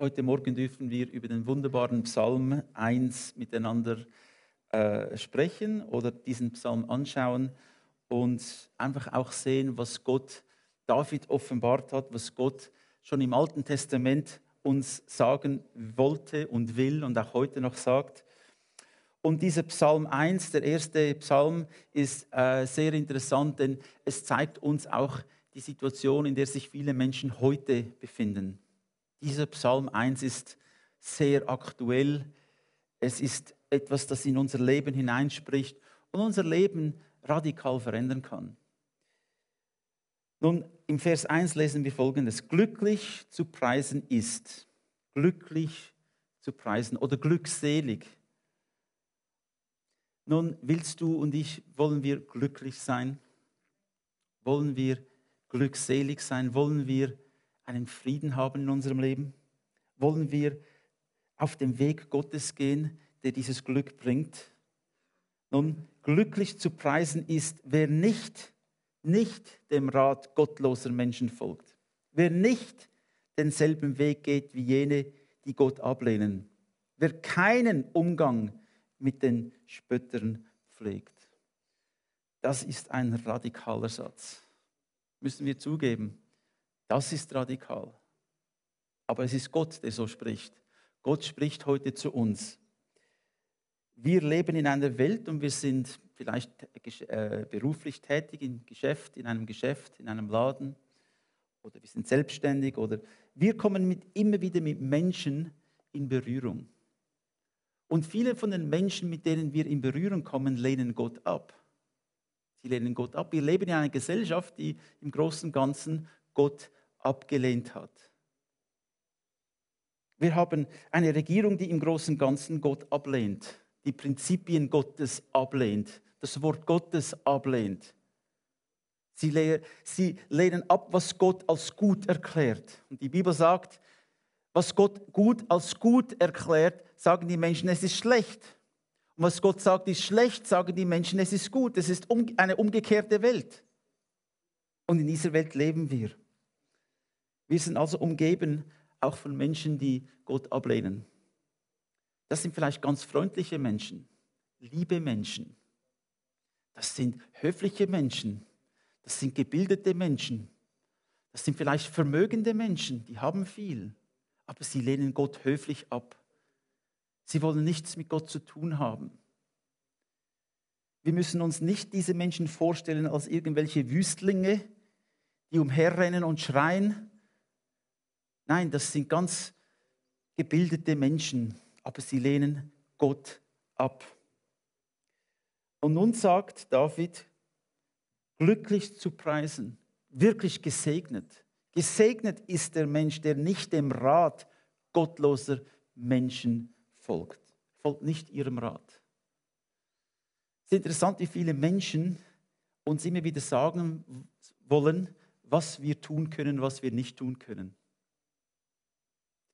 Heute Morgen dürfen wir über den wunderbaren Psalm 1 miteinander äh, sprechen oder diesen Psalm anschauen und einfach auch sehen, was Gott David offenbart hat, was Gott schon im Alten Testament uns sagen wollte und will und auch heute noch sagt. Und dieser Psalm 1, der erste Psalm, ist äh, sehr interessant, denn es zeigt uns auch die Situation, in der sich viele Menschen heute befinden. Dieser Psalm 1 ist sehr aktuell. Es ist etwas, das in unser Leben hineinspricht und unser Leben radikal verändern kann. Nun, im Vers 1 lesen wir folgendes. Glücklich zu preisen ist. Glücklich zu preisen oder glückselig. Nun, willst du und ich, wollen wir glücklich sein? Wollen wir glückselig sein? Wollen wir einen Frieden haben in unserem Leben? Wollen wir auf dem Weg Gottes gehen, der dieses Glück bringt? Nun, glücklich zu preisen ist, wer nicht nicht dem Rat gottloser Menschen folgt, wer nicht denselben Weg geht wie jene, die Gott ablehnen, wer keinen Umgang mit den Spöttern pflegt. Das ist ein radikaler Satz. Müssen wir zugeben. Das ist radikal. Aber es ist Gott, der so spricht. Gott spricht heute zu uns. Wir leben in einer Welt und wir sind vielleicht äh, beruflich tätig im Geschäft, in einem Geschäft, in einem Laden oder wir sind selbstständig oder wir kommen mit, immer wieder mit Menschen in Berührung. Und viele von den Menschen, mit denen wir in Berührung kommen, lehnen Gott ab. Sie lehnen Gott ab. Wir leben in einer Gesellschaft, die im Großen und Ganzen Gott abgelehnt hat. Wir haben eine Regierung, die im Großen und Ganzen Gott ablehnt, die Prinzipien Gottes ablehnt, das Wort Gottes ablehnt. Sie, le sie lehnen ab, was Gott als gut erklärt. Und die Bibel sagt, was Gott gut als gut erklärt, sagen die Menschen, es ist schlecht. Und was Gott sagt, ist schlecht, sagen die Menschen, es ist gut. Es ist eine umgekehrte Welt. Und in dieser Welt leben wir. Wir sind also umgeben auch von Menschen, die Gott ablehnen. Das sind vielleicht ganz freundliche Menschen, liebe Menschen, das sind höfliche Menschen. Das sind gebildete Menschen. Das sind vielleicht vermögende Menschen, die haben viel, aber sie lehnen Gott höflich ab. Sie wollen nichts mit Gott zu tun haben. Wir müssen uns nicht diese Menschen vorstellen als irgendwelche Wüstlinge, die umherrennen und schreien. Nein, das sind ganz gebildete Menschen, aber sie lehnen Gott ab. Und nun sagt David, glücklich zu preisen, wirklich gesegnet. Gesegnet ist der Mensch, der nicht dem Rat gottloser Menschen folgt. Folgt nicht ihrem Rat. Es ist interessant, wie viele Menschen uns immer wieder sagen wollen, was wir tun können, was wir nicht tun können.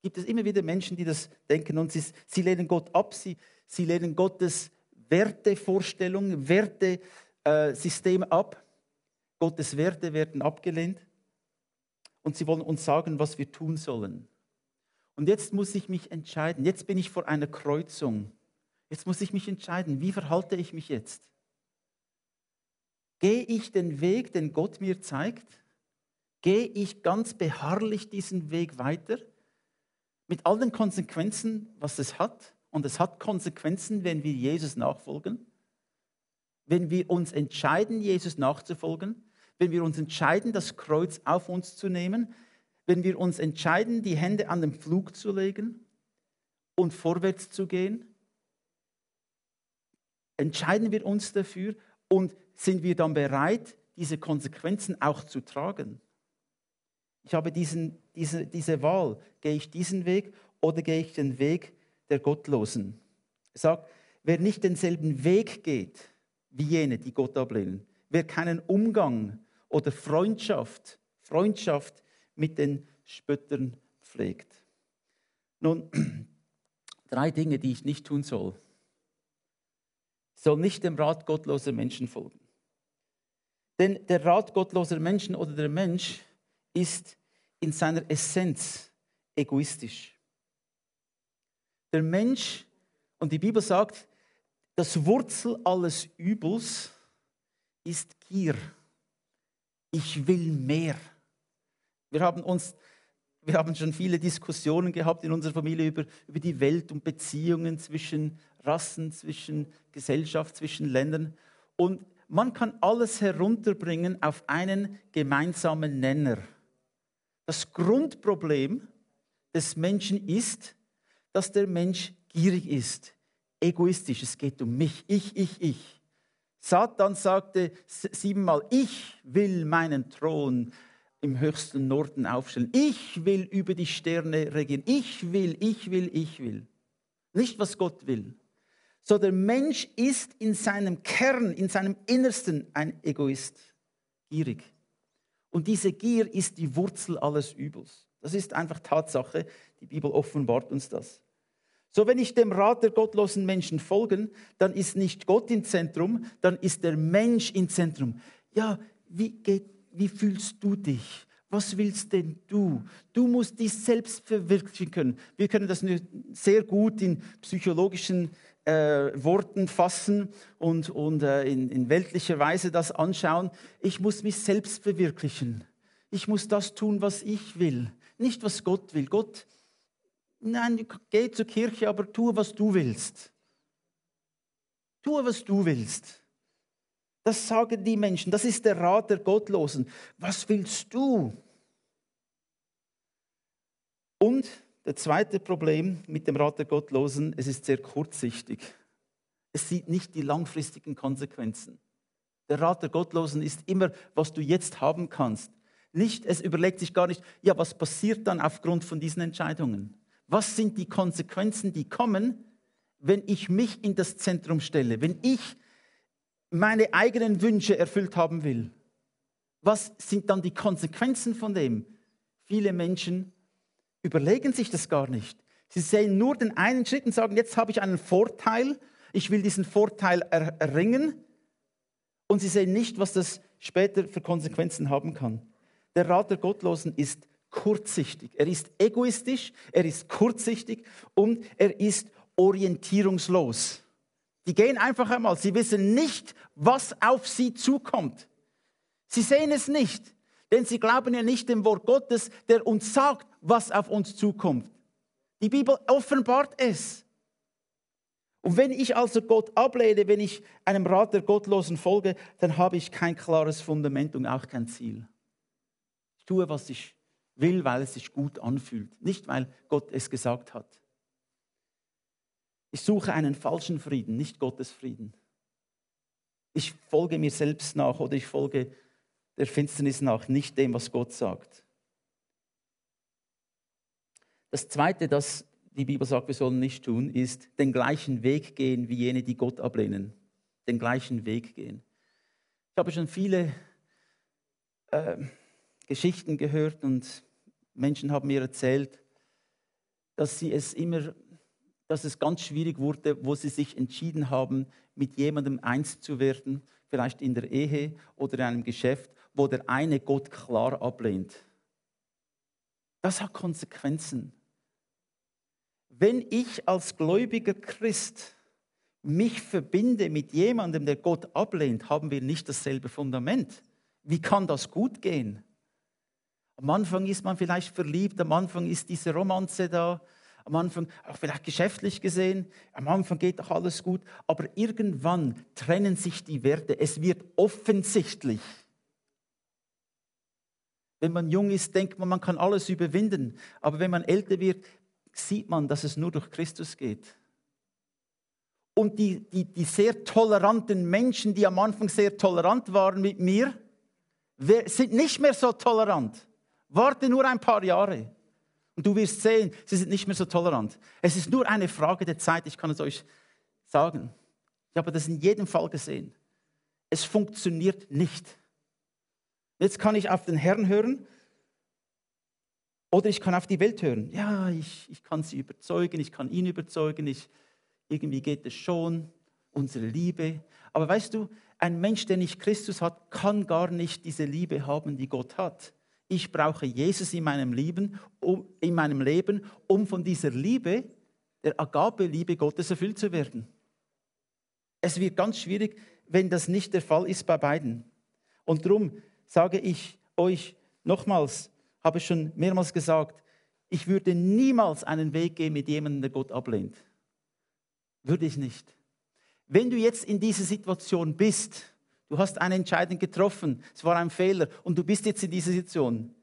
Gibt es immer wieder Menschen, die das denken und sie, sie lehnen Gott ab, sie, sie lehnen Gottes Wertevorstellungen, Wertesystem ab. Gottes Werte werden abgelehnt. Und sie wollen uns sagen, was wir tun sollen. Und jetzt muss ich mich entscheiden. Jetzt bin ich vor einer Kreuzung. Jetzt muss ich mich entscheiden, wie verhalte ich mich jetzt? Gehe ich den Weg, den Gott mir zeigt? Gehe ich ganz beharrlich diesen Weg weiter? Mit all den Konsequenzen, was es hat? Und es hat Konsequenzen, wenn wir Jesus nachfolgen. Wenn wir uns entscheiden, Jesus nachzufolgen. Wenn wir uns entscheiden, das Kreuz auf uns zu nehmen. Wenn wir uns entscheiden, die Hände an den Flug zu legen und vorwärts zu gehen. Entscheiden wir uns dafür und sind wir dann bereit, diese Konsequenzen auch zu tragen. Ich habe diesen, diese, diese Wahl. Gehe ich diesen Weg oder gehe ich den Weg, der Gottlosen. Er sagt, wer nicht denselben Weg geht wie jene, die Gott ablehnen, wer keinen Umgang oder Freundschaft, Freundschaft mit den Spöttern pflegt. Nun, drei Dinge, die ich nicht tun soll. Ich soll nicht dem Rat gottloser Menschen folgen. Denn der Rat gottloser Menschen oder der Mensch ist in seiner Essenz egoistisch. Der Mensch, und die Bibel sagt, das Wurzel alles Übels ist Gier. Ich will mehr. Wir haben uns wir haben schon viele Diskussionen gehabt in unserer Familie über, über die Welt und Beziehungen zwischen Rassen, zwischen Gesellschaft, zwischen Ländern. Und man kann alles herunterbringen auf einen gemeinsamen Nenner. Das Grundproblem des Menschen ist, dass der Mensch gierig ist, egoistisch. Es geht um mich, ich, ich, ich. Satan sagte siebenmal, ich will meinen Thron im höchsten Norden aufstellen. Ich will über die Sterne regieren. Ich will, ich will, ich will. Nicht, was Gott will. So der Mensch ist in seinem Kern, in seinem Innersten ein Egoist, gierig. Und diese Gier ist die Wurzel alles Übels. Das ist einfach Tatsache. Die Bibel offenbart uns das. So, wenn ich dem Rat der gottlosen Menschen folgen, dann ist nicht Gott im Zentrum, dann ist der Mensch im Zentrum. Ja, wie geht wie fühlst du dich? Was willst denn du? Du musst dich selbst verwirklichen können. Wir können das sehr gut in psychologischen äh, Worten fassen und, und äh, in, in weltlicher Weise das anschauen. Ich muss mich selbst verwirklichen. Ich muss das tun, was ich will, nicht was Gott will. Gott, nein, geh zur Kirche, aber tue, was du willst. Tue, was du willst. Das sagen die Menschen. Das ist der Rat der Gottlosen. Was willst du? Und das zweite Problem mit dem Rat der Gottlosen, es ist sehr kurzsichtig. Es sieht nicht die langfristigen Konsequenzen. Der Rat der Gottlosen ist immer, was du jetzt haben kannst. Nicht, es überlegt sich gar nicht, ja, was passiert dann aufgrund von diesen Entscheidungen? Was sind die Konsequenzen, die kommen, wenn ich mich in das Zentrum stelle, wenn ich meine eigenen Wünsche erfüllt haben will, was sind dann die Konsequenzen von dem? Viele Menschen überlegen sich das gar nicht. Sie sehen nur den einen Schritt und sagen, jetzt habe ich einen Vorteil, ich will diesen Vorteil er erringen. Und sie sehen nicht, was das später für Konsequenzen haben kann. Der Rat der Gottlosen ist kurzsichtig. Er ist egoistisch, er ist kurzsichtig und er ist orientierungslos. Die gehen einfach einmal. Sie wissen nicht, was auf sie zukommt. Sie sehen es nicht, denn sie glauben ja nicht dem Wort Gottes, der uns sagt, was auf uns zukommt. Die Bibel offenbart es. Und wenn ich also Gott ablehne, wenn ich einem Rat der Gottlosen folge, dann habe ich kein klares Fundament und auch kein Ziel. Ich tue, was ich will, weil es sich gut anfühlt, nicht weil Gott es gesagt hat. Ich suche einen falschen Frieden, nicht Gottes Frieden. Ich folge mir selbst nach oder ich folge der Finsternis nach, nicht dem, was Gott sagt. Das Zweite, das die Bibel sagt, wir sollen nicht tun, ist den gleichen Weg gehen wie jene, die Gott ablehnen. Den gleichen Weg gehen. Ich habe schon viele äh, Geschichten gehört und Menschen haben mir erzählt, dass sie es immer dass es ganz schwierig wurde, wo sie sich entschieden haben, mit jemandem eins zu werden, vielleicht in der Ehe oder in einem Geschäft, wo der eine Gott klar ablehnt. Das hat Konsequenzen. Wenn ich als gläubiger Christ mich verbinde mit jemandem, der Gott ablehnt, haben wir nicht dasselbe Fundament. Wie kann das gut gehen? Am Anfang ist man vielleicht verliebt, am Anfang ist diese Romanze da, am Anfang, auch vielleicht geschäftlich gesehen, am Anfang geht doch alles gut, aber irgendwann trennen sich die Werte. Es wird offensichtlich. Wenn man jung ist, denkt man, man kann alles überwinden. Aber wenn man älter wird, sieht man, dass es nur durch Christus geht. Und die, die, die sehr toleranten Menschen, die am Anfang sehr tolerant waren mit mir, sind nicht mehr so tolerant. Warte nur ein paar Jahre. Und du wirst sehen, sie sind nicht mehr so tolerant. Es ist nur eine Frage der Zeit, ich kann es euch sagen. Ich habe das in jedem Fall gesehen. Es funktioniert nicht. Jetzt kann ich auf den Herrn hören oder ich kann auf die Welt hören. Ja, ich, ich kann sie überzeugen, ich kann ihn überzeugen, ich, irgendwie geht es schon, unsere Liebe. Aber weißt du, ein Mensch, der nicht Christus hat, kann gar nicht diese Liebe haben, die Gott hat. Ich brauche Jesus in meinem Leben, um, in meinem Leben, um von dieser Liebe der Agape-Liebe Gottes erfüllt zu werden. Es wird ganz schwierig, wenn das nicht der Fall ist bei beiden. Und darum sage ich euch nochmals, habe ich schon mehrmals gesagt, ich würde niemals einen Weg gehen mit jemandem, der Gott ablehnt. Würde ich nicht. Wenn du jetzt in dieser Situation bist, du hast eine Entscheidung getroffen, es war ein Fehler und du bist jetzt in dieser Situation,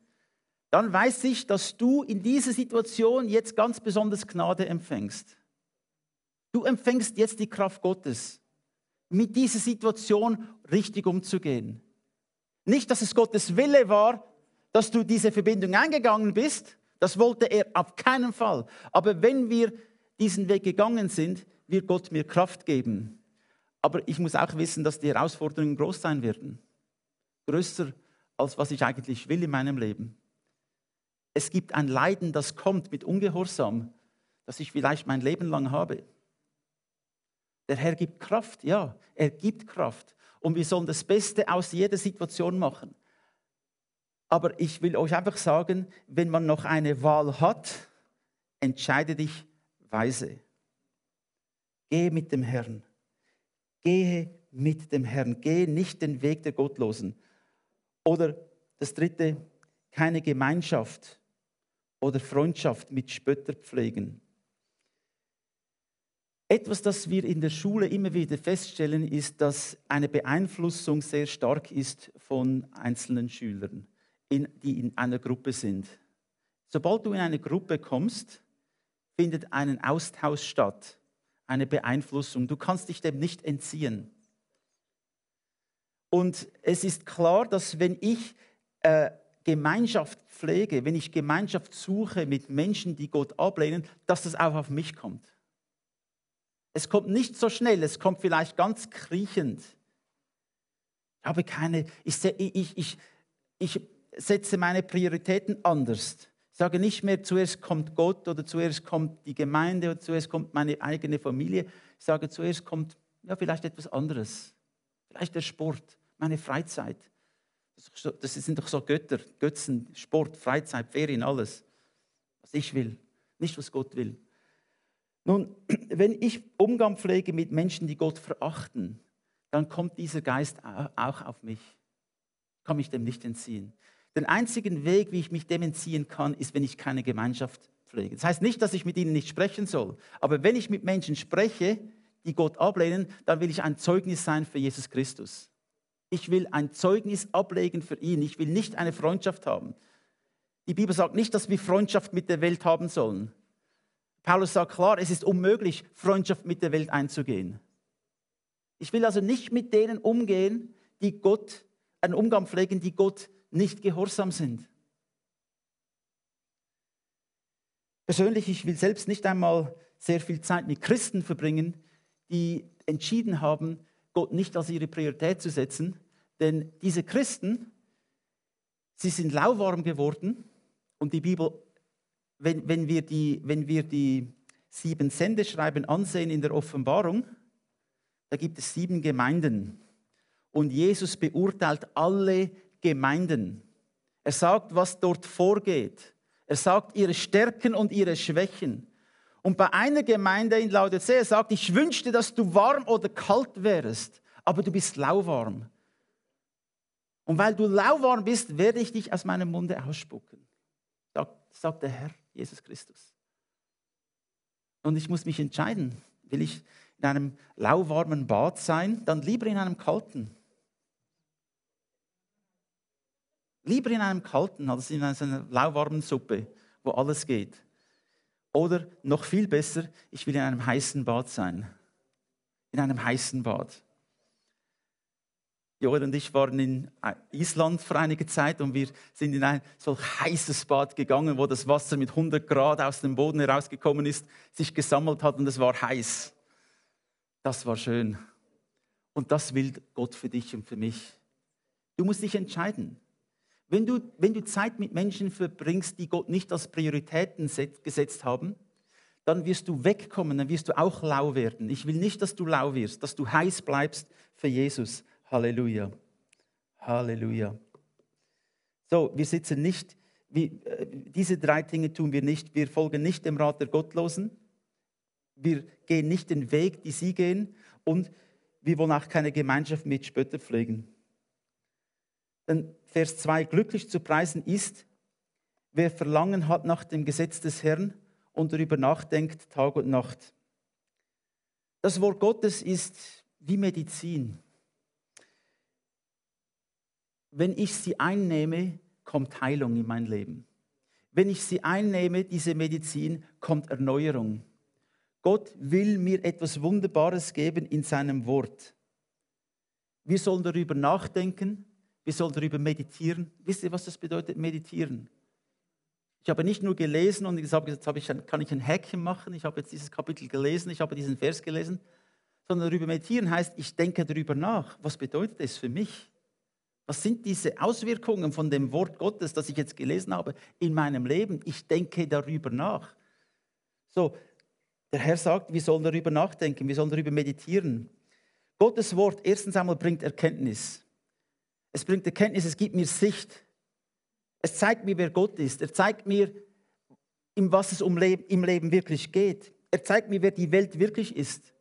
dann weiß ich, dass du in dieser Situation jetzt ganz besonders Gnade empfängst. Du empfängst jetzt die Kraft Gottes, mit dieser Situation richtig umzugehen. Nicht, dass es Gottes Wille war, dass du diese Verbindung eingegangen bist, das wollte er auf keinen Fall. Aber wenn wir diesen Weg gegangen sind, wird Gott mir Kraft geben. Aber ich muss auch wissen, dass die Herausforderungen groß sein werden. Größer als was ich eigentlich will in meinem Leben. Es gibt ein Leiden, das kommt mit Ungehorsam, das ich vielleicht mein Leben lang habe. Der Herr gibt Kraft, ja, er gibt Kraft. Und wir sollen das Beste aus jeder Situation machen. Aber ich will euch einfach sagen, wenn man noch eine Wahl hat, entscheide dich weise. Gehe mit dem Herrn. Gehe mit dem Herrn. Gehe nicht den Weg der Gottlosen. Oder das dritte, keine Gemeinschaft oder Freundschaft mit Spötter pflegen. Etwas, das wir in der Schule immer wieder feststellen, ist, dass eine Beeinflussung sehr stark ist von einzelnen Schülern, in, die in einer Gruppe sind. Sobald du in eine Gruppe kommst, findet ein Austausch statt, eine Beeinflussung. Du kannst dich dem nicht entziehen. Und es ist klar, dass wenn ich äh, Gemeinschaft pflege, wenn ich Gemeinschaft suche mit Menschen, die Gott ablehnen, dass das auch auf mich kommt. Es kommt nicht so schnell, es kommt vielleicht ganz kriechend. Ich habe keine, ich, ich, ich, ich setze meine Prioritäten anders. Ich sage nicht mehr, zuerst kommt Gott oder zuerst kommt die Gemeinde oder zuerst kommt meine eigene Familie. Ich sage, zuerst kommt ja, vielleicht etwas anderes. Vielleicht der Sport, meine Freizeit. Das sind doch so Götter, Götzen, Sport, Freizeit, Ferien, alles. Was ich will, nicht was Gott will. Nun, wenn ich Umgang pflege mit Menschen, die Gott verachten, dann kommt dieser Geist auch auf mich. Ich kann mich dem nicht entziehen. Den einzigen Weg, wie ich mich dem entziehen kann, ist, wenn ich keine Gemeinschaft pflege. Das heißt nicht, dass ich mit ihnen nicht sprechen soll. Aber wenn ich mit Menschen spreche, die Gott ablehnen, dann will ich ein Zeugnis sein für Jesus Christus. Ich will ein Zeugnis ablegen für ihn. Ich will nicht eine Freundschaft haben. Die Bibel sagt nicht, dass wir Freundschaft mit der Welt haben sollen. Paulus sagt klar, es ist unmöglich, Freundschaft mit der Welt einzugehen. Ich will also nicht mit denen umgehen, die Gott, einen Umgang pflegen, die Gott nicht gehorsam sind. Persönlich, ich will selbst nicht einmal sehr viel Zeit mit Christen verbringen, die entschieden haben, Gott nicht als ihre Priorität zu setzen. Denn diese Christen, sie sind lauwarm geworden und die Bibel wenn, wenn, wir die, wenn wir die sieben Sendeschreiben ansehen in der Offenbarung, da gibt es sieben Gemeinden. Und Jesus beurteilt alle Gemeinden. Er sagt, was dort vorgeht. Er sagt ihre Stärken und ihre Schwächen. Und bei einer Gemeinde in Laodicea sagt, ich wünschte, dass du warm oder kalt wärst, aber du bist lauwarm. Und weil du lauwarm bist, werde ich dich aus meinem Munde ausspucken, sagt, sagt der Herr. Jesus Christus. Und ich muss mich entscheiden, will ich in einem lauwarmen Bad sein, dann lieber in einem kalten. Lieber in einem kalten als in einer lauwarmen Suppe, wo alles geht. Oder noch viel besser, ich will in einem heißen Bad sein. In einem heißen Bad. Joel und ich waren in Island vor einiger Zeit und wir sind in ein solch heißes Bad gegangen, wo das Wasser mit 100 Grad aus dem Boden herausgekommen ist, sich gesammelt hat und es war heiß. Das war schön. Und das will Gott für dich und für mich. Du musst dich entscheiden. Wenn du, wenn du Zeit mit Menschen verbringst, die Gott nicht als Prioritäten gesetzt haben, dann wirst du wegkommen, dann wirst du auch lau werden. Ich will nicht, dass du lau wirst, dass du heiß bleibst für Jesus. Halleluja. Halleluja. So, wir sitzen nicht, wie, äh, diese drei Dinge tun wir nicht. Wir folgen nicht dem Rat der Gottlosen. Wir gehen nicht den Weg, die sie gehen und wir wollen auch keine Gemeinschaft mit Spötter pflegen. Denn Vers 2, glücklich zu preisen ist, wer Verlangen hat nach dem Gesetz des Herrn und darüber nachdenkt Tag und Nacht. Das Wort Gottes ist wie Medizin. Wenn ich sie einnehme, kommt Heilung in mein Leben. Wenn ich sie einnehme, diese Medizin, kommt Erneuerung. Gott will mir etwas Wunderbares geben in seinem Wort. Wir sollen darüber nachdenken, wir sollen darüber meditieren. Wisst ihr, was das bedeutet, meditieren? Ich habe nicht nur gelesen und gesagt, jetzt habe ein, kann ich ein Häkchen machen, ich habe jetzt dieses Kapitel gelesen, ich habe diesen Vers gelesen, sondern darüber meditieren heißt, ich denke darüber nach. Was bedeutet es für mich? Was sind diese Auswirkungen von dem Wort Gottes, das ich jetzt gelesen habe, in meinem Leben? Ich denke darüber nach. So, der Herr sagt, wir sollen darüber nachdenken, wir sollen darüber meditieren. Gottes Wort, erstens einmal, bringt Erkenntnis. Es bringt Erkenntnis, es gibt mir Sicht. Es zeigt mir, wer Gott ist. Er zeigt mir, um was es im Leben wirklich geht. Er zeigt mir, wer die Welt wirklich ist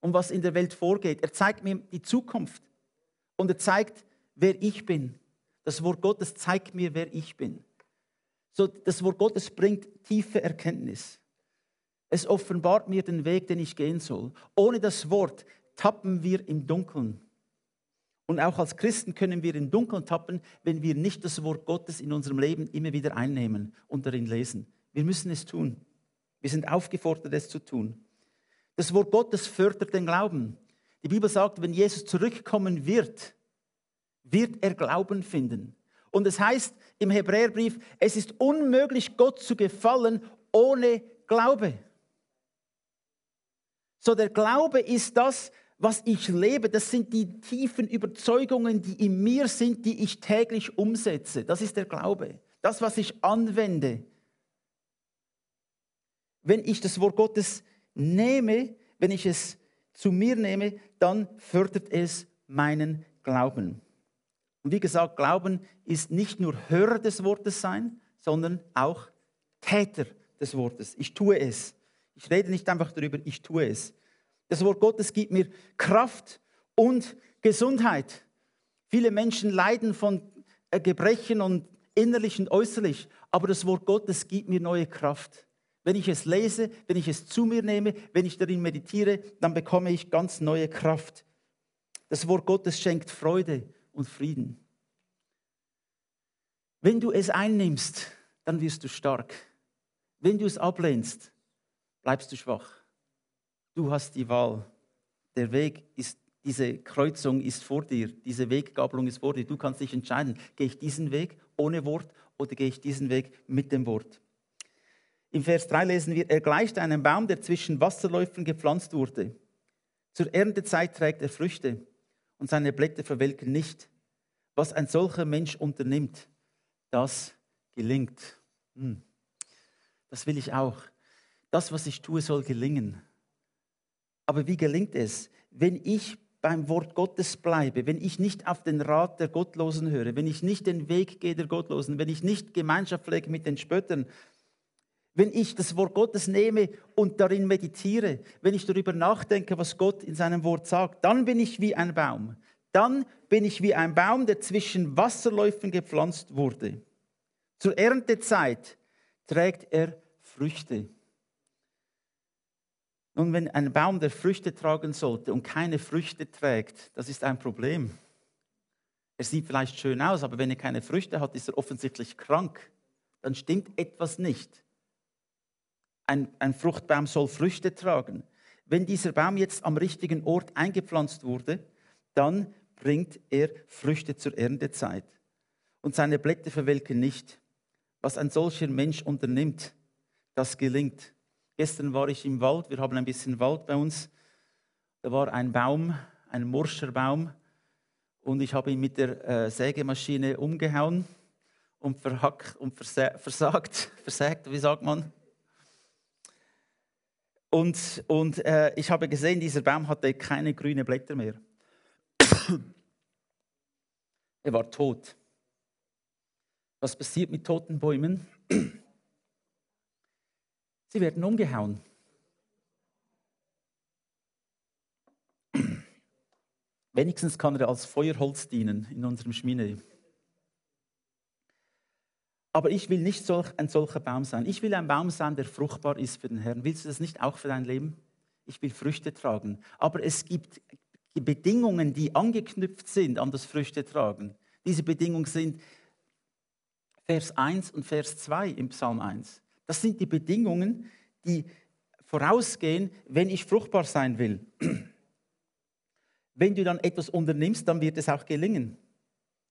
und was in der Welt vorgeht. Er zeigt mir die Zukunft und er zeigt, wer ich bin. Das Wort Gottes zeigt mir, wer ich bin. So, das Wort Gottes bringt tiefe Erkenntnis. Es offenbart mir den Weg, den ich gehen soll. Ohne das Wort tappen wir im Dunkeln. Und auch als Christen können wir im Dunkeln tappen, wenn wir nicht das Wort Gottes in unserem Leben immer wieder einnehmen und darin lesen. Wir müssen es tun. Wir sind aufgefordert, es zu tun. Das Wort Gottes fördert den Glauben. Die Bibel sagt, wenn Jesus zurückkommen wird, wird er Glauben finden. Und es heißt im Hebräerbrief, es ist unmöglich, Gott zu gefallen ohne Glaube. So der Glaube ist das, was ich lebe. Das sind die tiefen Überzeugungen, die in mir sind, die ich täglich umsetze. Das ist der Glaube. Das, was ich anwende. Wenn ich das Wort Gottes nehme, wenn ich es zu mir nehme, dann fördert es meinen Glauben. Und wie gesagt, Glauben ist nicht nur Hörer des Wortes sein, sondern auch Täter des Wortes. Ich tue es. Ich rede nicht einfach darüber, ich tue es. Das Wort Gottes gibt mir Kraft und Gesundheit. Viele Menschen leiden von äh, Gebrechen und innerlich und äußerlich, aber das Wort Gottes gibt mir neue Kraft. Wenn ich es lese, wenn ich es zu mir nehme, wenn ich darin meditiere, dann bekomme ich ganz neue Kraft. Das Wort Gottes schenkt Freude und Frieden. Wenn du es einnimmst, dann wirst du stark. Wenn du es ablehnst, bleibst du schwach. Du hast die Wahl. Der Weg ist, diese Kreuzung ist vor dir, diese Weggabelung ist vor dir. Du kannst dich entscheiden, gehe ich diesen Weg ohne Wort oder gehe ich diesen Weg mit dem Wort. Im Vers 3 lesen wir, er gleicht einem Baum, der zwischen Wasserläufen gepflanzt wurde. Zur Erntezeit trägt er Früchte und seine Blätter verwelken nicht. Was ein solcher Mensch unternimmt, das gelingt. Hm. Das will ich auch. Das, was ich tue, soll gelingen. Aber wie gelingt es, wenn ich beim Wort Gottes bleibe, wenn ich nicht auf den Rat der Gottlosen höre, wenn ich nicht den Weg gehe der Gottlosen, wenn ich nicht Gemeinschaft pflege mit den Spöttern, wenn ich das Wort Gottes nehme und darin meditiere, wenn ich darüber nachdenke, was Gott in seinem Wort sagt, dann bin ich wie ein Baum. Dann bin ich wie ein Baum, der zwischen Wasserläufen gepflanzt wurde. Zur Erntezeit trägt er Früchte. Nun, wenn ein Baum, der Früchte tragen sollte und keine Früchte trägt, das ist ein Problem. Er sieht vielleicht schön aus, aber wenn er keine Früchte hat, ist er offensichtlich krank. Dann stimmt etwas nicht. Ein, ein Fruchtbaum soll Früchte tragen. Wenn dieser Baum jetzt am richtigen Ort eingepflanzt wurde, dann bringt er Früchte zur Erntezeit. Und seine Blätter verwelken nicht. Was ein solcher Mensch unternimmt, das gelingt. Gestern war ich im Wald, wir haben ein bisschen Wald bei uns. Da war ein Baum, ein Morscherbaum, und ich habe ihn mit der äh, Sägemaschine umgehauen und verhackt und versagt, versagt, wie sagt man? Und, und äh, ich habe gesehen, dieser Baum hatte keine grünen Blätter mehr. er war tot. Was passiert mit toten Bäumen? Sie werden umgehauen. Wenigstens kann er als Feuerholz dienen in unserem Schmiede. Aber ich will nicht solch, ein solcher Baum sein. Ich will ein Baum sein, der fruchtbar ist für den Herrn. Willst du das nicht auch für dein Leben? Ich will Früchte tragen. Aber es gibt Bedingungen, die angeknüpft sind an das Früchte tragen. Diese Bedingungen sind Vers 1 und Vers 2 im Psalm 1. Das sind die Bedingungen, die vorausgehen, wenn ich fruchtbar sein will. Wenn du dann etwas unternimmst, dann wird es auch gelingen.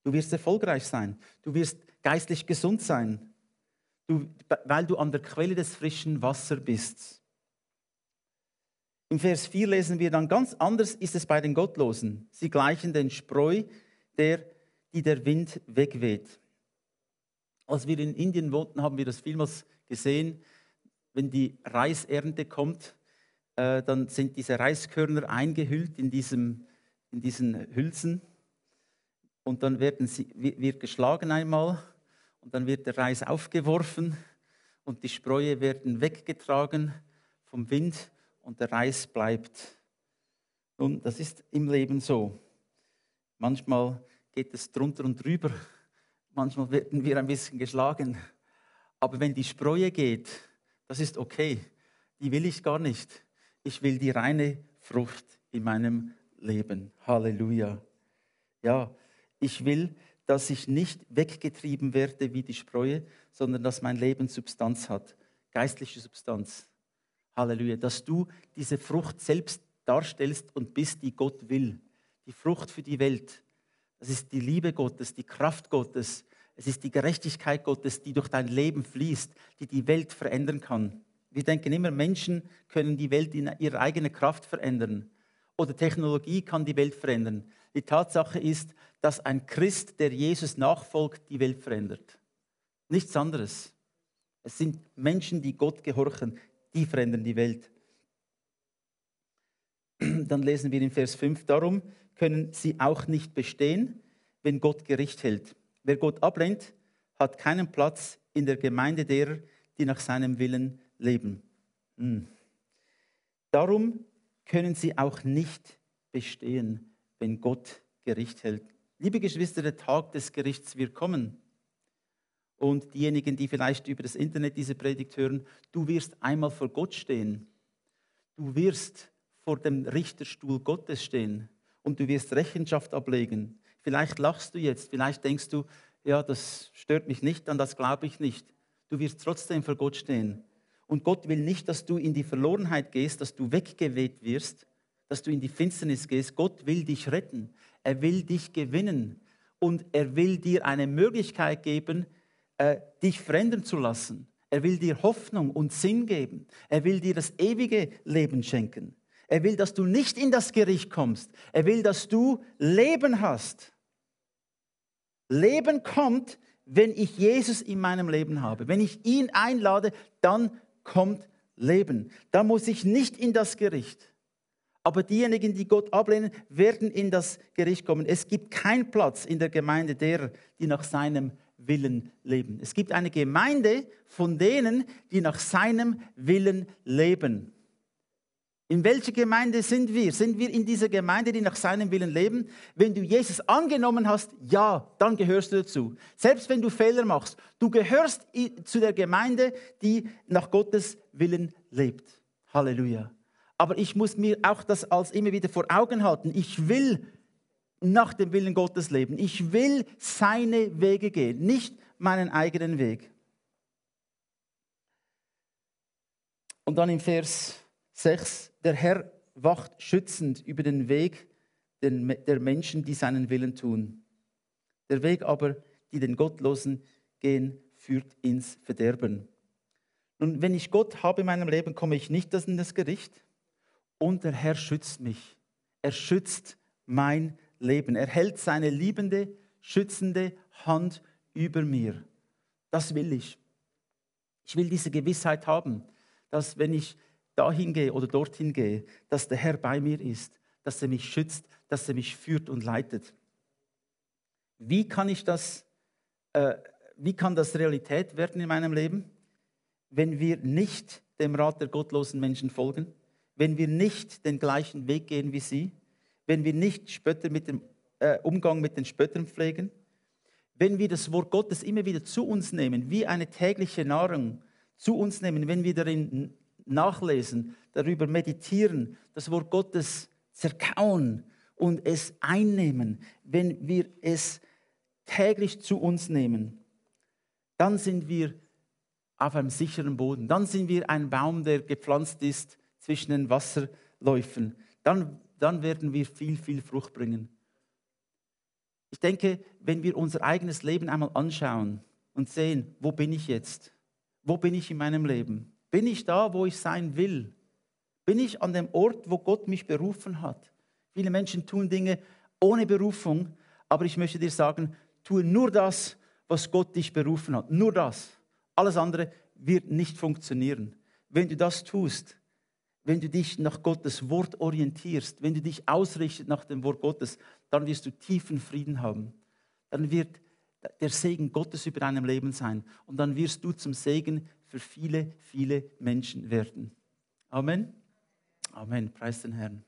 Du wirst erfolgreich sein. Du wirst geistlich gesund sein, du, weil du an der Quelle des frischen Wassers bist. Im Vers 4 lesen wir dann, ganz anders ist es bei den Gottlosen. Sie gleichen den Spreu, der, die der Wind wegweht. Als wir in Indien wohnten, haben wir das vielmals gesehen. Wenn die Reisernte kommt, äh, dann sind diese Reiskörner eingehüllt in, diesem, in diesen Hülsen. Und dann werden sie, wird geschlagen einmal und dann wird der Reis aufgeworfen und die Spreue werden weggetragen vom Wind und der Reis bleibt. Nun, das ist im Leben so. Manchmal geht es drunter und drüber, manchmal werden wir ein bisschen geschlagen. Aber wenn die Spreue geht, das ist okay. Die will ich gar nicht. Ich will die reine Frucht in meinem Leben. Halleluja. Ja, ich will dass ich nicht weggetrieben werde wie die Spreue, sondern dass mein Leben Substanz hat, geistliche Substanz. Halleluja, dass du diese Frucht selbst darstellst und bist, die Gott will. Die Frucht für die Welt. Das ist die Liebe Gottes, die Kraft Gottes. Es ist die Gerechtigkeit Gottes, die durch dein Leben fließt, die die Welt verändern kann. Wir denken immer, Menschen können die Welt in ihrer eigenen Kraft verändern oder Technologie kann die Welt verändern. Die Tatsache ist, dass ein Christ, der Jesus nachfolgt, die Welt verändert. Nichts anderes. Es sind Menschen, die Gott gehorchen, die verändern die Welt. Dann lesen wir in Vers 5, darum können sie auch nicht bestehen, wenn Gott Gericht hält. Wer Gott ablehnt, hat keinen Platz in der Gemeinde derer, die nach seinem Willen leben. Hm. Darum können sie auch nicht bestehen, wenn Gott Gericht hält. Liebe Geschwister, der Tag des Gerichts wird kommen. Und diejenigen, die vielleicht über das Internet diese Predigt hören, du wirst einmal vor Gott stehen. Du wirst vor dem Richterstuhl Gottes stehen und du wirst Rechenschaft ablegen. Vielleicht lachst du jetzt, vielleicht denkst du, ja, das stört mich nicht, an das glaube ich nicht. Du wirst trotzdem vor Gott stehen. Und Gott will nicht, dass du in die Verlorenheit gehst, dass du weggeweht wirst, dass du in die Finsternis gehst. Gott will dich retten. Er will dich gewinnen und er will dir eine Möglichkeit geben, äh, dich verändern zu lassen. Er will dir Hoffnung und Sinn geben. Er will dir das ewige Leben schenken. Er will, dass du nicht in das Gericht kommst. Er will, dass du Leben hast. Leben kommt, wenn ich Jesus in meinem Leben habe. Wenn ich ihn einlade, dann kommt Leben. Da muss ich nicht in das Gericht. Aber diejenigen, die Gott ablehnen, werden in das Gericht kommen. Es gibt keinen Platz in der Gemeinde derer, die nach seinem Willen leben. Es gibt eine Gemeinde von denen, die nach seinem Willen leben. In welcher Gemeinde sind wir? Sind wir in dieser Gemeinde, die nach seinem Willen leben? Wenn du Jesus angenommen hast, ja, dann gehörst du dazu. Selbst wenn du Fehler machst, du gehörst zu der Gemeinde, die nach Gottes Willen lebt. Halleluja. Aber ich muss mir auch das als immer wieder vor Augen halten. Ich will nach dem Willen Gottes leben. Ich will seine Wege gehen, nicht meinen eigenen Weg. Und dann im Vers 6, der Herr wacht schützend über den Weg der Menschen, die seinen Willen tun. Der Weg aber, die den Gottlosen gehen, führt ins Verderben. Nun, wenn ich Gott habe in meinem Leben, komme ich nicht in das Gericht und der Herr schützt mich. Er schützt mein Leben. Er hält seine liebende, schützende Hand über mir. Das will ich. Ich will diese Gewissheit haben, dass wenn ich dahin gehe oder dorthin gehe, dass der Herr bei mir ist, dass er mich schützt, dass er mich führt und leitet. Wie kann ich das, äh, wie kann das Realität werden in meinem Leben, wenn wir nicht dem Rat der gottlosen Menschen folgen? wenn wir nicht den gleichen Weg gehen wie sie, wenn wir nicht Spötter mit dem äh, Umgang mit den Spöttern pflegen, wenn wir das Wort Gottes immer wieder zu uns nehmen, wie eine tägliche Nahrung zu uns nehmen, wenn wir darin nachlesen, darüber meditieren, das Wort Gottes zerkauen und es einnehmen, wenn wir es täglich zu uns nehmen, dann sind wir auf einem sicheren Boden. Dann sind wir ein Baum, der gepflanzt ist zwischen den Wasserläufen. Dann, dann werden wir viel, viel Frucht bringen. Ich denke, wenn wir unser eigenes Leben einmal anschauen und sehen, wo bin ich jetzt? Wo bin ich in meinem Leben? Bin ich da, wo ich sein will? Bin ich an dem Ort, wo Gott mich berufen hat? Viele Menschen tun Dinge ohne Berufung, aber ich möchte dir sagen, tue nur das, was Gott dich berufen hat. Nur das. Alles andere wird nicht funktionieren. Wenn du das tust, wenn du dich nach Gottes Wort orientierst, wenn du dich ausrichtest nach dem Wort Gottes, dann wirst du tiefen Frieden haben. Dann wird der Segen Gottes über deinem Leben sein. Und dann wirst du zum Segen für viele, viele Menschen werden. Amen. Amen. Preis den Herrn.